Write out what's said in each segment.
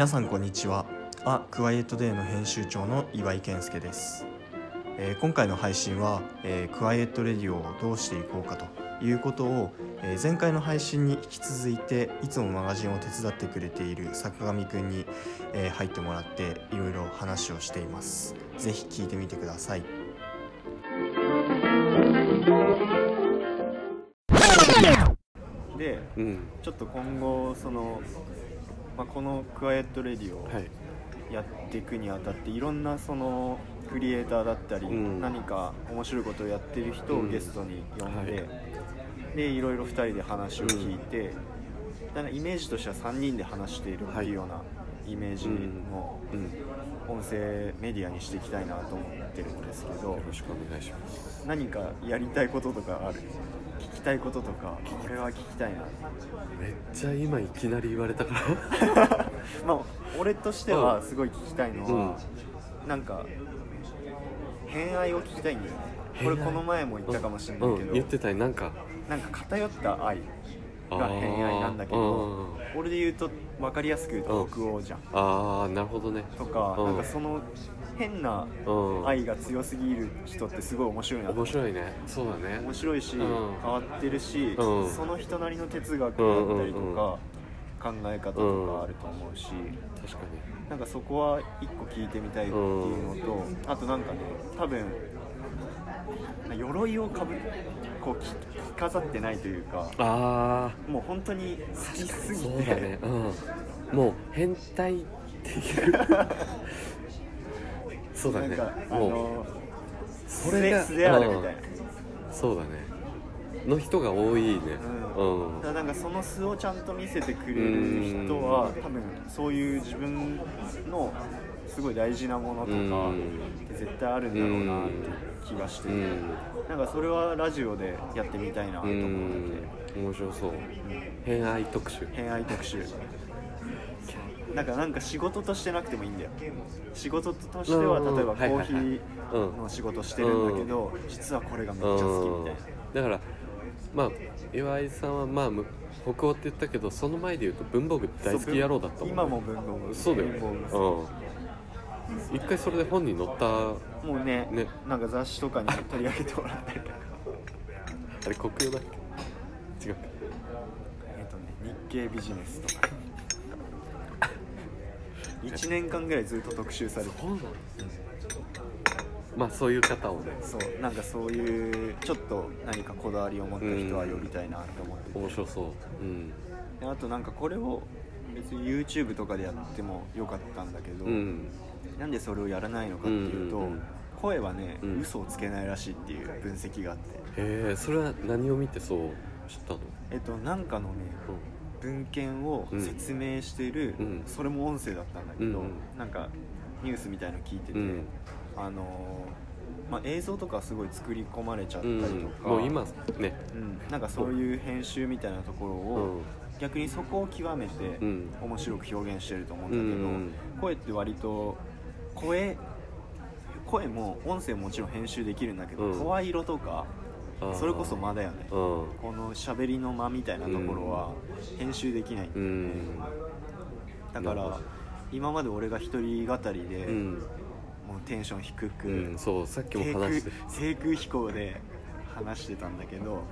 皆さんこんにちは。あクワイエットデーの編集長の岩井健介です、えー今回の配信は、えークワイエットレディオをどうしていこうかということを、えー前回の配信に引き続いていつもマガジンを手伝ってくれている坂上くんに、えー入ってもらっていろいろ話をしています。ぜひ聞いてみてください。でうん。ちょっと今後その、まあ、このクワイエットレディオをはい。やっていくにあたっていろんなそのクリエイターだったり、うん。何か面白いことをやってる人をうん。ゲストに呼んで、はい。でいろいろ2人で話を聞いて、だからイメージとしては3人で話しているっていうようなイメージのうん。音声メディアにしていきたいなと思ってるんですけどよろしくお願いします。何かやりたいこととかある？聞きたいこととかこれは聞きたいな。めっちゃ今いきなり言われたから。まあ俺としてはすごい聞きたいのは、なんか偏愛を聞きたいんだよね。これこの前も言ったかもしれないけど、うん言ってたよなんか。なんか偏った愛が偏愛なんだけあどー俺で言うと分かりやすく言うと北欧じゃん。あーなるほどね。とかうん。なんかその変なうん。愛が強すぎる人ってすごい面白いな面白いね。そうだね。面白いし、うん。変わってるし、うん。その人なりの哲学だったりとか、考え方とかあると思うし、確かなんかそこは一個聞いてみたいっていうのと、あとなんかね多分鎧をかぶこう着着飾ってないというかにあもう本当に好きすあぎて。そうだね。うん。もう変態っていう そうだね。なんかあもう。のそれが素であるみたいな、そうだね。の人が多いね。ううん。だからなんかその素をちゃんと見せてくれる人は多分そういう自分のすごい大事なものとかうんって絶対あるんだろうなって気がしてて、うん。なんかそれはラジオでやってみたいなとう思って面白そう。変愛特集。偏愛特集なんかなんか仕事としてなくてもいいんだよ。仕事としてはうん例えばコーヒーの仕事してるんだけど実はこれがめっちゃ好きみたいな。だからまあ岩井さんはまあむ北欧って言ったけどその前で言うと文房具大好き野郎だったもん、ね、今も文房具そうだよね。うん。一回それで本に載ったもうねね。なんか雑誌とかに取り上げてもらったりとかあれ国用だっけ？違うか。えっとね日経ビジネスとか1年間ぐらいずっと特集されて。そうなのまあそういう方をね。そうなんかそういうちょっと何かこだわりを持った人は呼びたいなと思ってて。面白そう。うん。であとなんかこれを別に YouTube とかでやってもよかったんだけど、うん。なんでそれをやらないのかっていうと、うんうんうん。声はね、うん。嘘をつけないらしいっていう分析があって。へえそれは何を見てそう知ったの？えっとなんかのね文献を説明している、うん。それも音声だったんだけど、うんうん。なんかニュースみたいの聞いてて、うん。あのーまあ、映像とかすごい作り込まれちゃったうんりとか、もう今ね。うん。なんかそういう編集みたいなところうを、ん。逆にそこを極めてうん。面白く表現してると思うんうだけど、ん。声って割と声声も音声ももちろん編集できるんだけど、うん。声色とかそれこそ間だよね。うん。この喋りの間みたいなところは編集できないんだよね、うん。だから今まで俺が一人語りで、うん。もうテンション低く、うん。そうさっきも話し。て低空飛行で話してたんだけど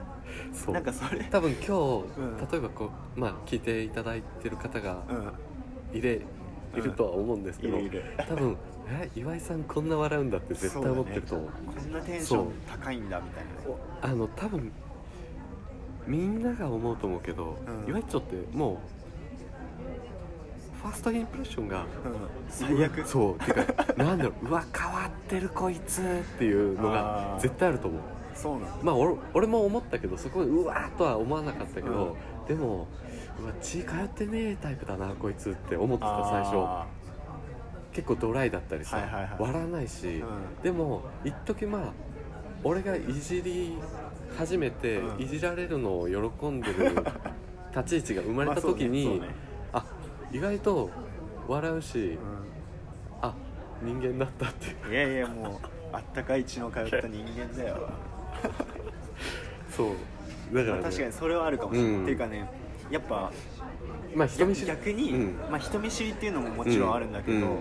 そう。なんかそれ多分今日、うん。例えばこうまあ聞いていただいてる方がうん。いれ、いるとは思うんですけど、いるいる多分え岩井さんこんな笑うんだって絶対思ってると思うねこんなテンション高いんだみたいな。あの多分みんなが思うと思うけど、うん。岩井っちょってもうファーストインプレッションがうん。最悪。そうてかなんだろう うわ変わってるこいつっていうのが絶対あると思う。そうなの。まあ俺俺も思ったけどそこでうわーとは思わなかったけど、でもうわ血通ってねえタイプだなこいつって思ってた最初。あ結構ドライだったりさ、はいはいはい。笑わないし、ーうん。でも一時まあ俺がいじり始めて、うん。いじられるのを喜んでる 立ち位置が生まれた時に、まあ意外と笑うし、うあ人間だったっていう。んいやいやもうあったかい血の通った人間だよ。そう。だから、ね。まあ確かにそれはあるかもしれない、うん。っていうかねやっぱまあ人見知り。逆に、うん。まあ、人見知りっていうのももちろんあるんだけど、うん。うん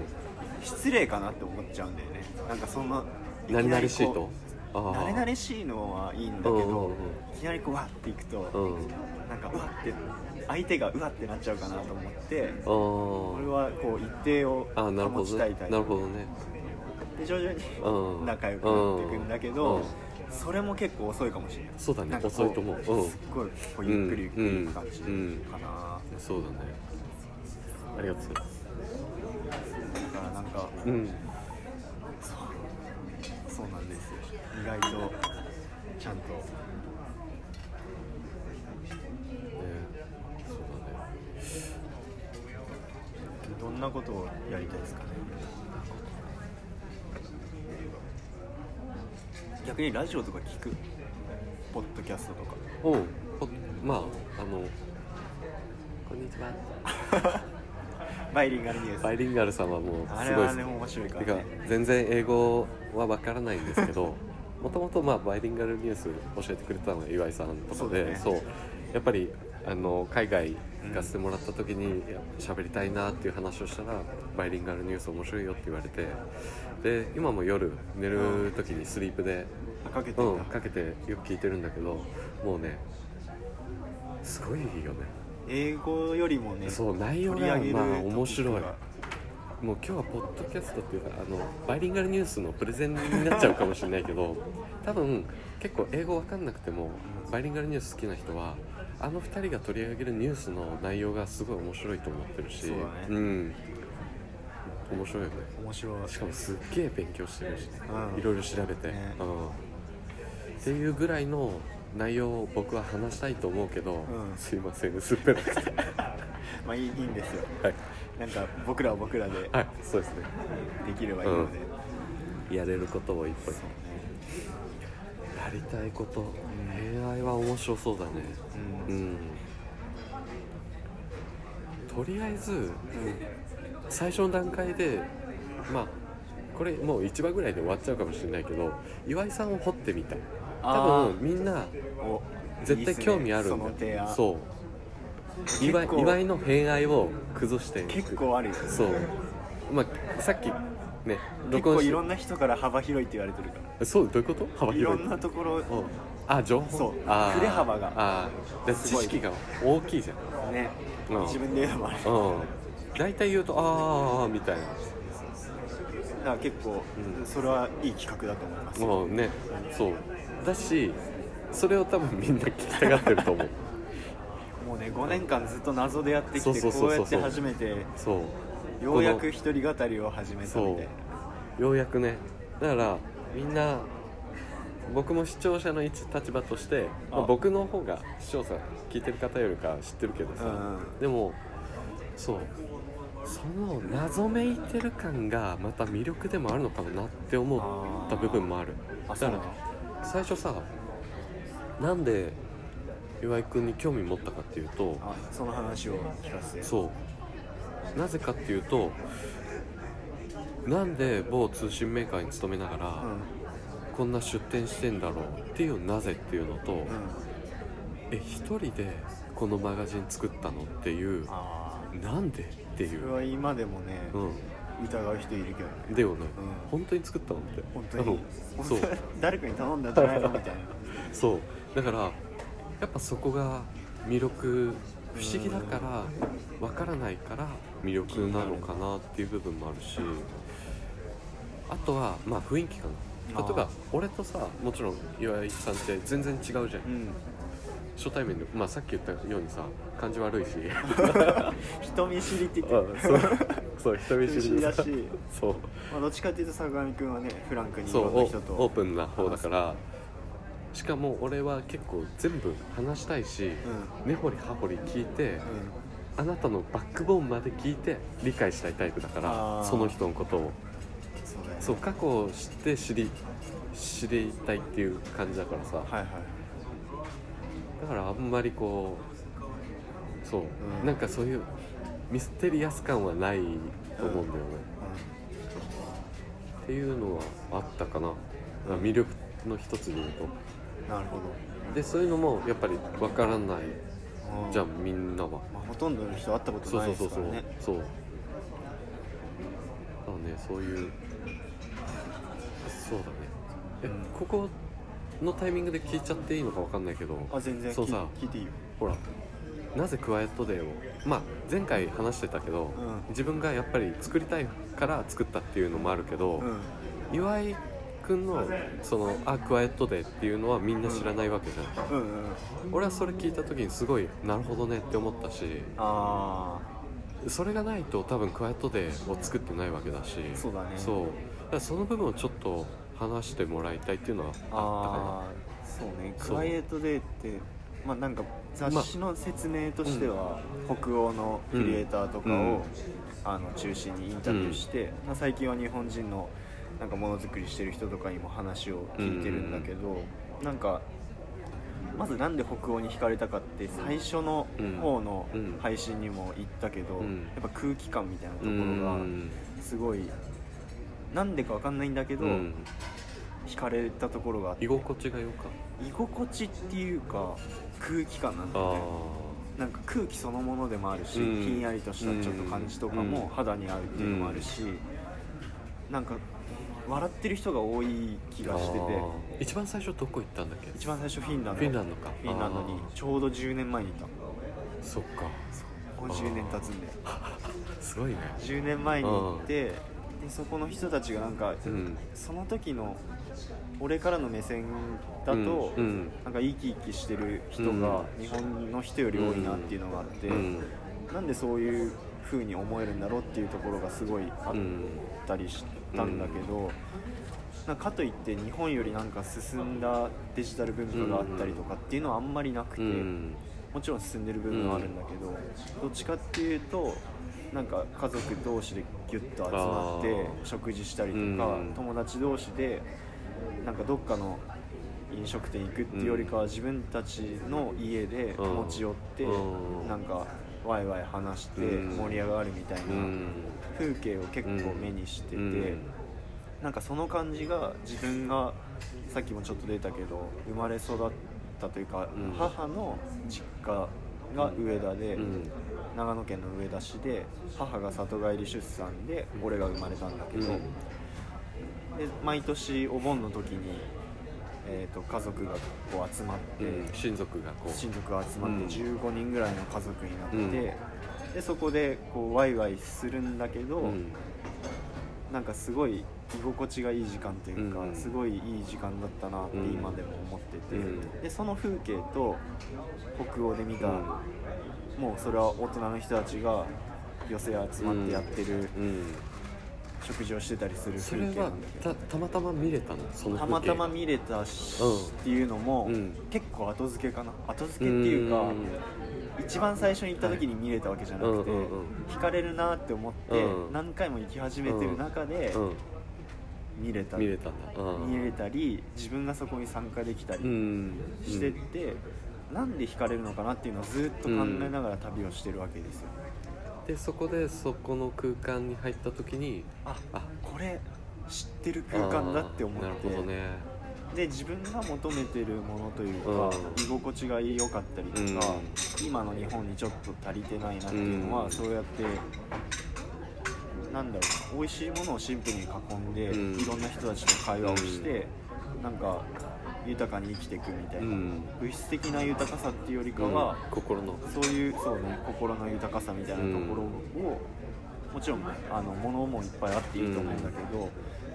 失礼かなって思っちゃうんだよね。なんかそんな何々しいと。慣れ慣れしいのはいいんだけど、いきなりこうわっていくと、うん。なんかうわって相手がうわってなっちゃうかなと思ってあ俺はこう一定をああなるほどね。保ちたいタイプ。なるほどね。で徐々にうん。仲良くなっていくんだけど、うんそれも結構遅いかもしれないそうだね遅いと思う。うん。すっごいこうゆっくりゆっくりいく感じかな、うんそうだね。ありがとう。ございますだからなんかうん。そうなんですよ。意外とちゃんと。ねそうだね。どんなことをやりたいですかね逆にラジオとか聞く？ポッドキャストとか。おうほまああのこんにちは。バイリンガルニュース。バイリンガルさんはもうすごいです。あれはね面白いからてかね全然英語はわからないんですけどもともとまあバイリンガルニュース教えてくれたのが岩井さんとかでそうだね。やっぱりあの海外行かせてもらった時に喋りたいなっていう話をしたらバイリンガルニュース面白いよって言われてで今も夜寝る時にスリープで、あかけてうんかけてよく聞いてるんだけどもうねすごいよね。英語よりもねそう内容がまあ面白い。もう今日はポッドキャストっていうかあのバイリンガルニュースのプレゼンになっちゃうかもしれないけど多分結構英語わかんなくてもバイリンガルニュース好きな人はあの2人が取り上げるニュースの内容がすごい面白いと思ってるしそうだね。ん。面白いよね。面白い。しかもすっげえ勉強してるしね。うん。いろいろ調べて、ね。うん、っていうぐらいの内容を僕は話したいと思うけど、ん。すいません薄っぺらくて。まあいいいいんですよ。はい、なんか僕らは僕らではい、そうですね。できればいいので、やれることをいっぱい。やりたいこと、恋愛は面白そうだね。ううん。んとりあえず最初の段階でまあこれもう1話ぐらいで終わっちゃうかもしれないけど岩井さんを掘ってみたい。多あ分みんなお絶対興味あるんだね。そう。岩井の偏愛を崩して結構あるよそう。まあさっきね結構いろんな人から幅広いって言われてるかそうどういうこと？幅らい。ろ広いんなところうんあ情報？そう。振れ幅が。あー。です知識が大きいじゃん。ね、うん。自分で言うのもあるうん。大体言うとああみたいな。だから結構、うん。それはいい企画だと思います。もうねそう。だしそれを多分みんな聞きたがってると思う。もうね5年間ずっと謎でやってきてこうやって初めてそう。ようやこく一人語りを始めたそみたいな。う。ようやくね。だからみんな僕も視聴者の一立場としてまああ僕の方が視聴者聞いてる方よりかは知ってるけどさ、うん。うんでもそう。その謎めいてる感がまた魅力でもあるのかもなって思った部分もある。あだから最初さなんで岩井君に興味持ったかっていうとあその話を聞かせて。そう。なぜかっていうとなんで某通信メーカーに勤めながら、うんこんな出店してんだろうっていうなぜっていうのと、うん。え一人でこのマガジン作ったのっていうあなんでっていあそうれは今でもね、う疑う人いるけどね。んだよね、うん。本当に作ったのって。本当に。うんそう。誰かに頼んだんじゃないのみたいな。そう。だからやっぱそこが魅力不思議だからわからないから魅力なのかなっていう部分もあるしあとはまあ雰囲気かな例えば俺とさもちろん岩井さんって全然違うじゃん。うん。初対面で、まあ、さっき言ったようにさ感じ悪いし。人見知りって言ってるそう。そう人見知りだし。そう。まあ、どっちかっていうと坂上君はねフランクにいろんな人と。オオープンな方だから。しかも俺は結構全部話したいし、根掘り葉掘り聞いてうん。あなたのバックボーンまで聞いて理解したいタイプだからその人のことをそう過去を知って知り知りたいっていう感じだからさ。はいはいだからあんまりこうそう、うん。なんかそういうミステリアス感はないと思うんだよね、っていうのはあったかな、うん。魅力の一つで言うと。なるほど。でそういうのもやっぱり分からないうん。じゃあみんなは。まあ、ほとんどの人会ったことないそうそうそうそう。ですからねそう。だからねそういうそうだね。え、うん。ここのタイミングで聞いちゃっていいのかわかんないけど。あ全然そうさ。聞いていいよ。ほらなぜクワイエットデーをまあ前回話してたけど、うん。自分がやっぱり作りたいから作ったっていうのもあるけど、うん。岩井君のそのあクワイエットデーっていうのはみんな知らないわけじゃん、うんうん俺はそれ聞いた時にすごいなるほどねって思ったしあそれがないと多分クワイエットデーを作ってないわけだし。そうだね。そう。だからその部分をちょっと話してもらいたいっていうのはあああーそうね。クワイエットデーってまあなんか雑誌の説明としては、北欧のクリエイターとかを、うん。あの中心にインタビューして、まあ、最近は日本人のなんかものづくりしてる人とかにも話を聞いてるんだけど、なんかまずなんで北欧に惹かれたかって最初の方のうん。配信にも言ったけど、うん。やっぱ空気感みたいなとこうん。ろがすごいなんでかわかんないんだけど、うん。惹かれたところがあって。居心地が良かっ居心地っていうか空気感なんだよね。なんか空気そのものでもあるし、うん。ひんやりとしたちょっと感じとかうん。も肌に合うっていうのもあるし、なんか笑ってる人が多い気がしてて。あー。一番最初どこ行ったんだっけ？一番最初フィンランド。フィンランドか。フィンランドに。あちょうど10年前にいた。そっか。もう。10年経つんで。すごいね。10年前に行ってでそこの人たちがなんか、うん。その時の俺からの目線だと、うん。うん。なんか生き生きしてる人が日本の人より多いなっていうのがあって、うん。なんでそういう風に思えるんだろうっていうところがすごいあったりしたんだけど、なんかかといって日本よりなんか進んだデジタル文化があったりとかっていうのはあんまりなくて、うん。もちろん進んでる部分はあるんだけど、どっちかっていうとなんか家族同士でギュッと集まって食事したりとか、うん。友達同士でなんかどっかの飲食店行くっていうよりかは自分たちの家で持ち寄って、うん。なんかワイワイ話してうん。盛り上がるみたいなうん。風景を結構目にしてて、うん。なんかその感じが自分がさっきもちょっと出たけど生まれ育ったというか、うん。母の実家が上田で、うん。長野県の上田市で母が里帰り出産で俺が生まれたんだけど、うん。で毎年お盆の時に、えー、と家族がこう集まって、うん。親族がこう。親族が集まうん。って15人ぐらいの家族になって、うん。でそこでこうワイワイするんだけど、うん。なんかすごい居心地がいい時間というか、うん。すごいいい時間だったなってうん。今でも思ってて、うん。でその風景と北欧で見た、もうそれは大人の人たちが寄せ集まってやってるうん。食事をしてたりする風景なんだけど。たたまたま見れたの？そのた風景。またま見れたし、うんっていうのも、うん。結構後付けかな？後付けっていうか、うん。一番最初に行った時に見れたわけじゃなくて、うんうんうん。惹かれるなって思って、うん。何回も行き始めてる中でうん見れた、見れた。んだうん。見れたり自分がそこに参加できたうりん。してって、なんで惹かれるのかなっていうのをずっと考えながら旅をしてるわけですよ、でそこでそこの空間に入った時にああこれ知ってる空間だって思って。なるほどね。で自分が求めてるものというか、うん。居心地が良かったりとか、今の日本にちょっと足りてないなっていうのは、うん。そうやってなんだろう美味しいものをシンプルに囲んで、うん。いろんな人たちと会話をして、なんか豊かに生きていくみたいな、うん。物質的な豊かさっていうよりかは、うん。心のそういうそうね心の豊かさみたいなところを、もちろんあの物もいっぱいあっていいと思うんだけど、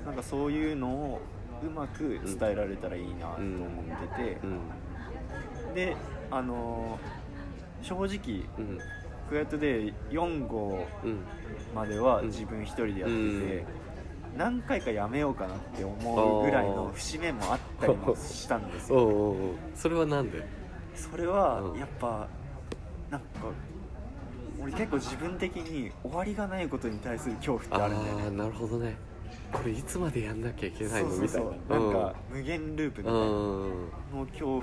なんかそういうのをうまく伝えられたらいいなと思ってて、うん。であのー正直うんクワイエットで4号うんまではうん自分一人でやってて、うん。何回かやめようかなって思うぐらいの節目もあったりもしたんですよ。おうおうおう。それはなんで？それはうん。やっぱなんか俺結構自分的に終わりがないことに対する恐怖ってああるんだよね。なるほどね。これいつまでやんなきゃいけないの？みたいな。なんか無限ループみたいなうん。の恐怖っ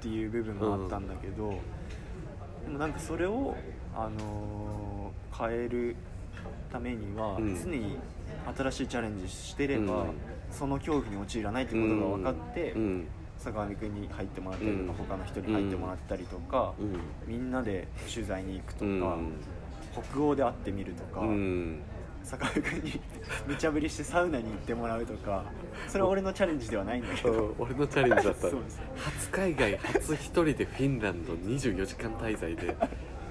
ていう部分もあったんだけど、でもなんかそれを、あのー変えるためには、うん。常に新しいチャレンジしてれば、うん。その恐怖に陥らないってことが分かって、うん。坂上君に入ってもらったりとか、うん他の人に入ってもらったりとか、うん。みんなで取材に行くとか、うん。北欧で会ってみるとか、うん坂上君に 無茶ぶりしてサウナに行ってもらうとかそれは俺のチャレンジではないんだけど。俺のチャレンジだった。そうです初海外初一人でフィンランド24時間滞在で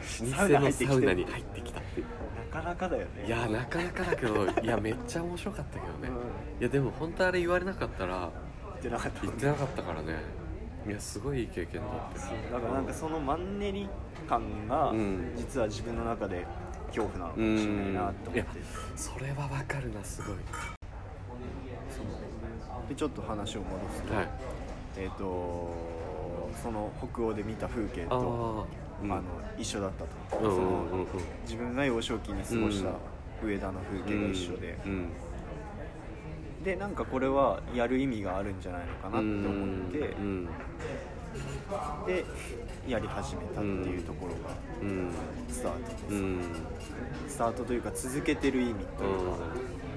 サウ老舗のサウナに入ってきたっていう。なかなかだよね。いやなかなかだけどいやめっちゃ面白かったけどね、うん。いやでも本当あれ言われなかったら行ってなかった。行ってなかったからね。いやすごいいい経験だってだからなんかそのマンネリ感がうん。実は自分の中で恐怖なのかもしれないなって思って。それはわかるなすごい。でちょっと話を戻すと,、はい。えー、とその北欧で見た風景あとあ、うん、あの一緒だったと、うんうんそのうん。うん自分が幼少期に過ごした上田の風景が一緒で、うんでなんかこれはやる意味があるんじゃないのかなって思って、うん。でやり始めたっていうところがうん。スタートです、うん。スタートというか続けてる意味という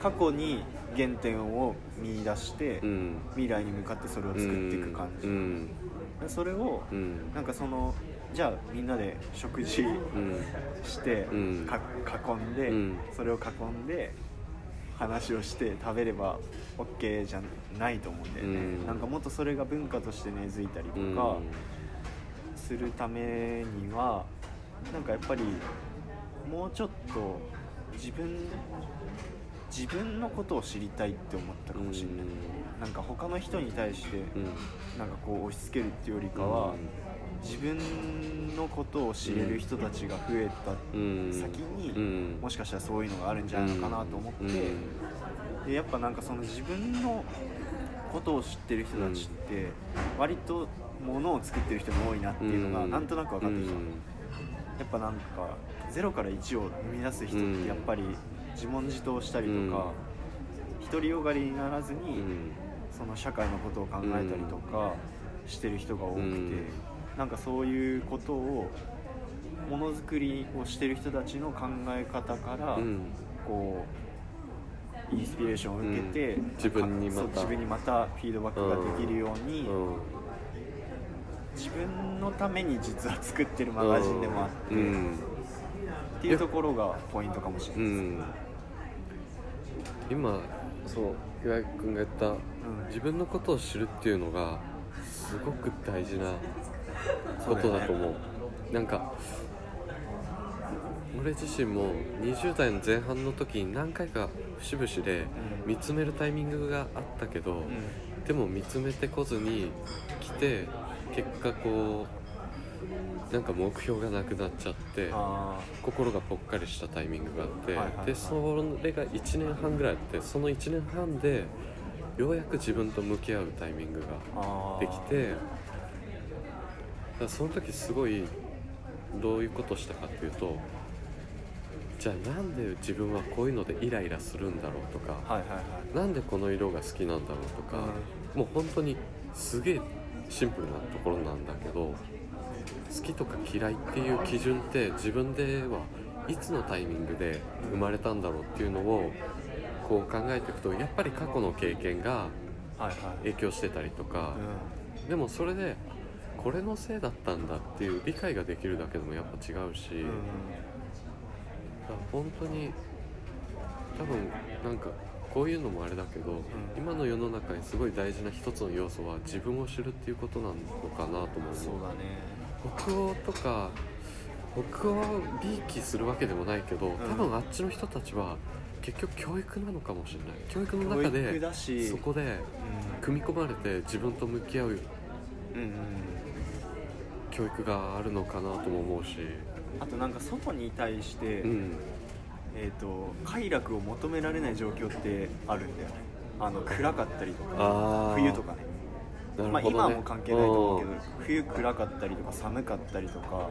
か、過去に原点を見出して、うん。未来に向かってそれを作っていく感じ、うん。でそれをうん。なんかそのじゃあみんなで食事うん。して、うん。か囲んで、うん。それを囲んで話をして食べれば OK じゃないと思うんだよね、うん。なんかもっとそれが文化として根付いたりとうん。かするためにはなんかやっぱりもうちょっと自分自分のことを知りたいって思ったかもしれない、なんか他の人に対してうん。なんかこう押し付けるっていうよりかは、自分のことを知れる人たちが増えたうん。先に、うん。もしかしたらそういうのがあるんじゃないのかなと思って、でやっぱなんかその自分のことを知ってる人たちって割と物を作ってる人が多いなっていうのがなんとなく分かってきた、やっぱなんか0から1を生み出す人ってやっぱり自問自答したりとか、独りよがりにならずに、その社会のことを考えたりとかしてる人が多くて、うん。なんかそういうことをものづくりをしてる人たちの考え方から、うん。こうインスピレーションを受けて、うん。自分にまた。そう自分にまたフィードバックができるように、うん自分のために実は作ってるマガジンでもあって、うん。っていうところがポイントかもしれうないです、ん。今そう岩井君が言ったうん。自分のことを知るっていうのがすごく大事なことだと思う。なんか俺自身も20代の前半の時に何回か節々で見つめるタイミングがあったけど、でも見つめてこずに来て結果こうなんか目標がなくなっちゃってあ心がぽっかりしたタイミングがあって、はいはいはい。でそれが1年半ぐらいあってその1年半でようやく自分と向き合うタイミングができてだその時すごいどういうことをしたかっていうとじゃあなんで自分はこういうのでイライラするんだろうとか、はいはいはい。なんでこの色が好きなんだろうとか、もう本当にすげえシンプルなところなんだけど好きとか嫌いっていう基準って自分ではいつのタイミングで生まれたんだろうっていうのをこう考えていくとやっぱり過去の経験が影響してたりとか、うでもそれでこれのせいだったんだっていう理解ができるだけでもやっぱ違うし、ん。うん本当に多分なんかこういうのもあれだけど、今の世の中にすごい大事な一つの要素は自分を知るっていうことなのかなと思う。そうだね。北欧とか北欧をびいきするわけでもないけど多分あっちの人たちは結局教育なのかもしれない。教育の中でそこでう組み込まれて自分と向き合うんうんうん。教育があるのかなとも思うし。あとなんか外に対して、うんえー、と快楽を求められない状況ってあるんだよね。あの暗かったりとか冬とかね。まあ、今はもう関係ないと思うけど冬暗かったりとか寒かったりとか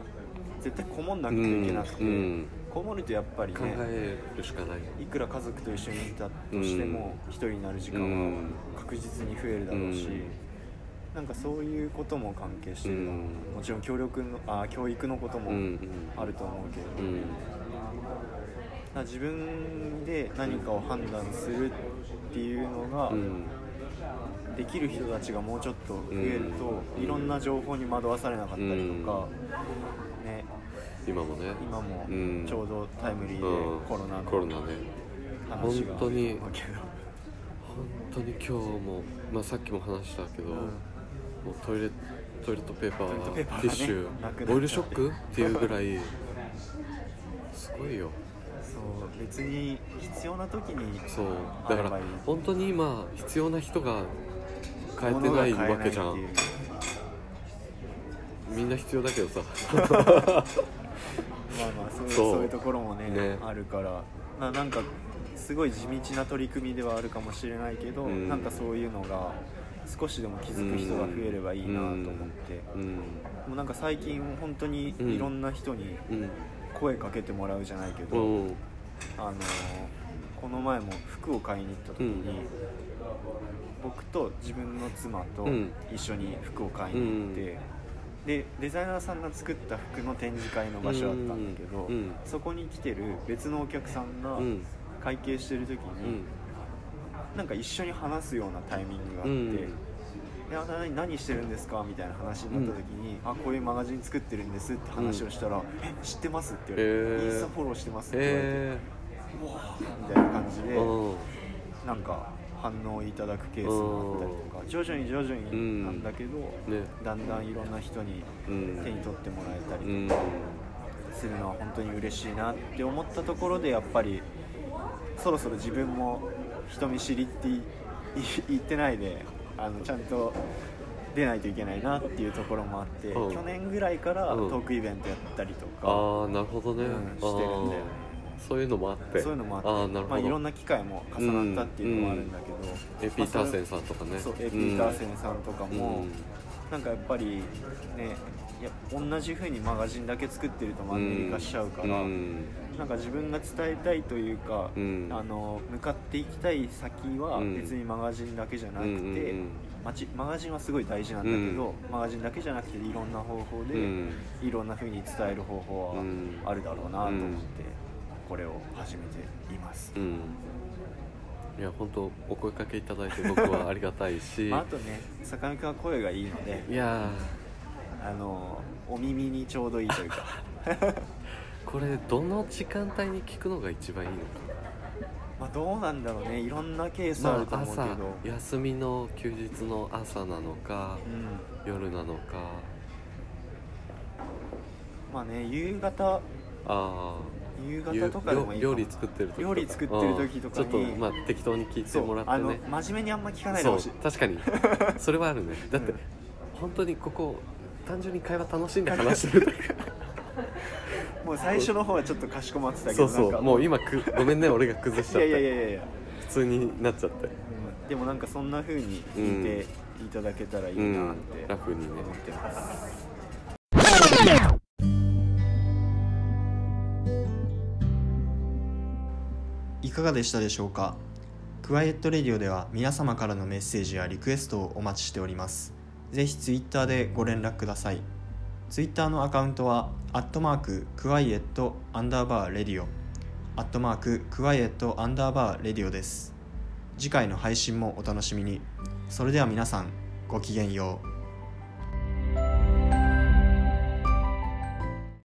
絶対こもんなくてはいけなくて、うんうん。こもるとやっぱり考ねえるしかない。いくら家族と一緒にいたとしても一人になる時間は確実に増えるだろうし、うん。なんかそういうことも関係してるの、うん。もちろん協力のあ教育のこともうんうん。あると思うけど、うん自分で何かを判断するっていうのがうん。でできる人たちがもうちょっと増えると、うん。いろんな情報に惑わされなかったりとか、ね、今もね。今もうん。ちょうどタイムリーでうんコロナのコロナね。話が本当に本当に今日も、まあ、さっきも話したけど、うん。もうトイレトイレットペーパーティッシュなくなっちゃって。オイルショックっていうぐらいすごいよ別に必要な時にそう。だから本当に今必要な人が変えてないわけじゃん。みんな必要だけどさ。まあまあそういうそう。いうところもねね。あるから。ななんかすごい地道な取り組みではあるかもしれないけど、うん。なんかそういうのが少しでも気づく人が増えればいいなと思って、うん。もうなんか最近本当にいろんな人にうん。声かけてもらうじゃないけど、うんあのこの前も服を買いに行った時に、うん。僕と自分の妻とうん。一緒に服を買いに行って、でデザイナーさんが作った服の展示会の場所だったんだけど、うん。うん。そこに来てる別のお客さんがうん。会計してる時に、うん。なんか一緒に話すようなタイミングがあって。うん。いや何何してるんですかみたいな話になった時に、あこういうマガジン作ってるんですって話をしたら、え知ってますって言われて、インスタフォローしてますって言われて、えみたいな感じで、なんか反応いただくケースもあったりとか徐々に徐々になんだけど、ね。だんだんいろんな人にうん。手に取ってもらえたりうんするのは本当に嬉しいなって思ったところでやっぱりそろそろ自分も人見知りって 言ってないであのちゃんと出ないといけないなっていうところもあって、うん。去年ぐらいからうんトークイベントやったりとか、ああなるほどね、うんしてるんだよねそういうのもあって。そういうのもあって。あーなるほど、まあ、いろんな機会も重なったっていうのもあるんだけど、エピーターセンさんとかね。そうエピーターセンさんとかうん。も、なんかやっぱりねいや同じ風にマガジンだけ作ってるとマンネリ化しちゃうから、うん。なんか自分が伝えたいというか、うん。あの向かっていきたい先はうん。別にマガジンだけじゃなくて、うんマガジンはすごい大事なんだけど、マガジンだけじゃなくていろんな方法で、うん。いろんな風に伝える方法はうん。あるだろうなと思って、これを始めています。うん。いや本当お声かけいただいて僕はありがたいし、まあ、あとね坂上くんは声がいいのでいやあのお耳にちょうどいいというか。ー これどの時間帯に聞くのが一番いいのかまあどうなんだろうね。いろんなケースあると思うけど、朝休みの休日の朝なのかうん、夜なのか。まあね夕方あ夕あ方とかでもいい料理作ってる時とか。料理作ってる時とかちょっとまあ適当に聞いてもらってね。真面目にあんま聞かないでほしい。確かに。それはあるね。だって、うん本当にここ単純に会話楽しんで 話してるだけもう最初の方はちょっとかしこまってたけそうそう。もう今くごめんね俺が崩しちゃって。いやいやいやいや。普通になっちゃって。うん。でもなんかそんな風に聞いていただけたらいいなってラフにね。思ってます、いかがでしたでしょうか？ quiet radio では皆様からのメッセージやリクエストをお待ちしております。ぜひツイッターでご連絡ください。ツイッターのアカウントはアットマーク quiet アンダーバー radio。アットマーク quiet アンダーバーレディオです。次回の配信もお楽しみに。それでは皆さんごきげんよう。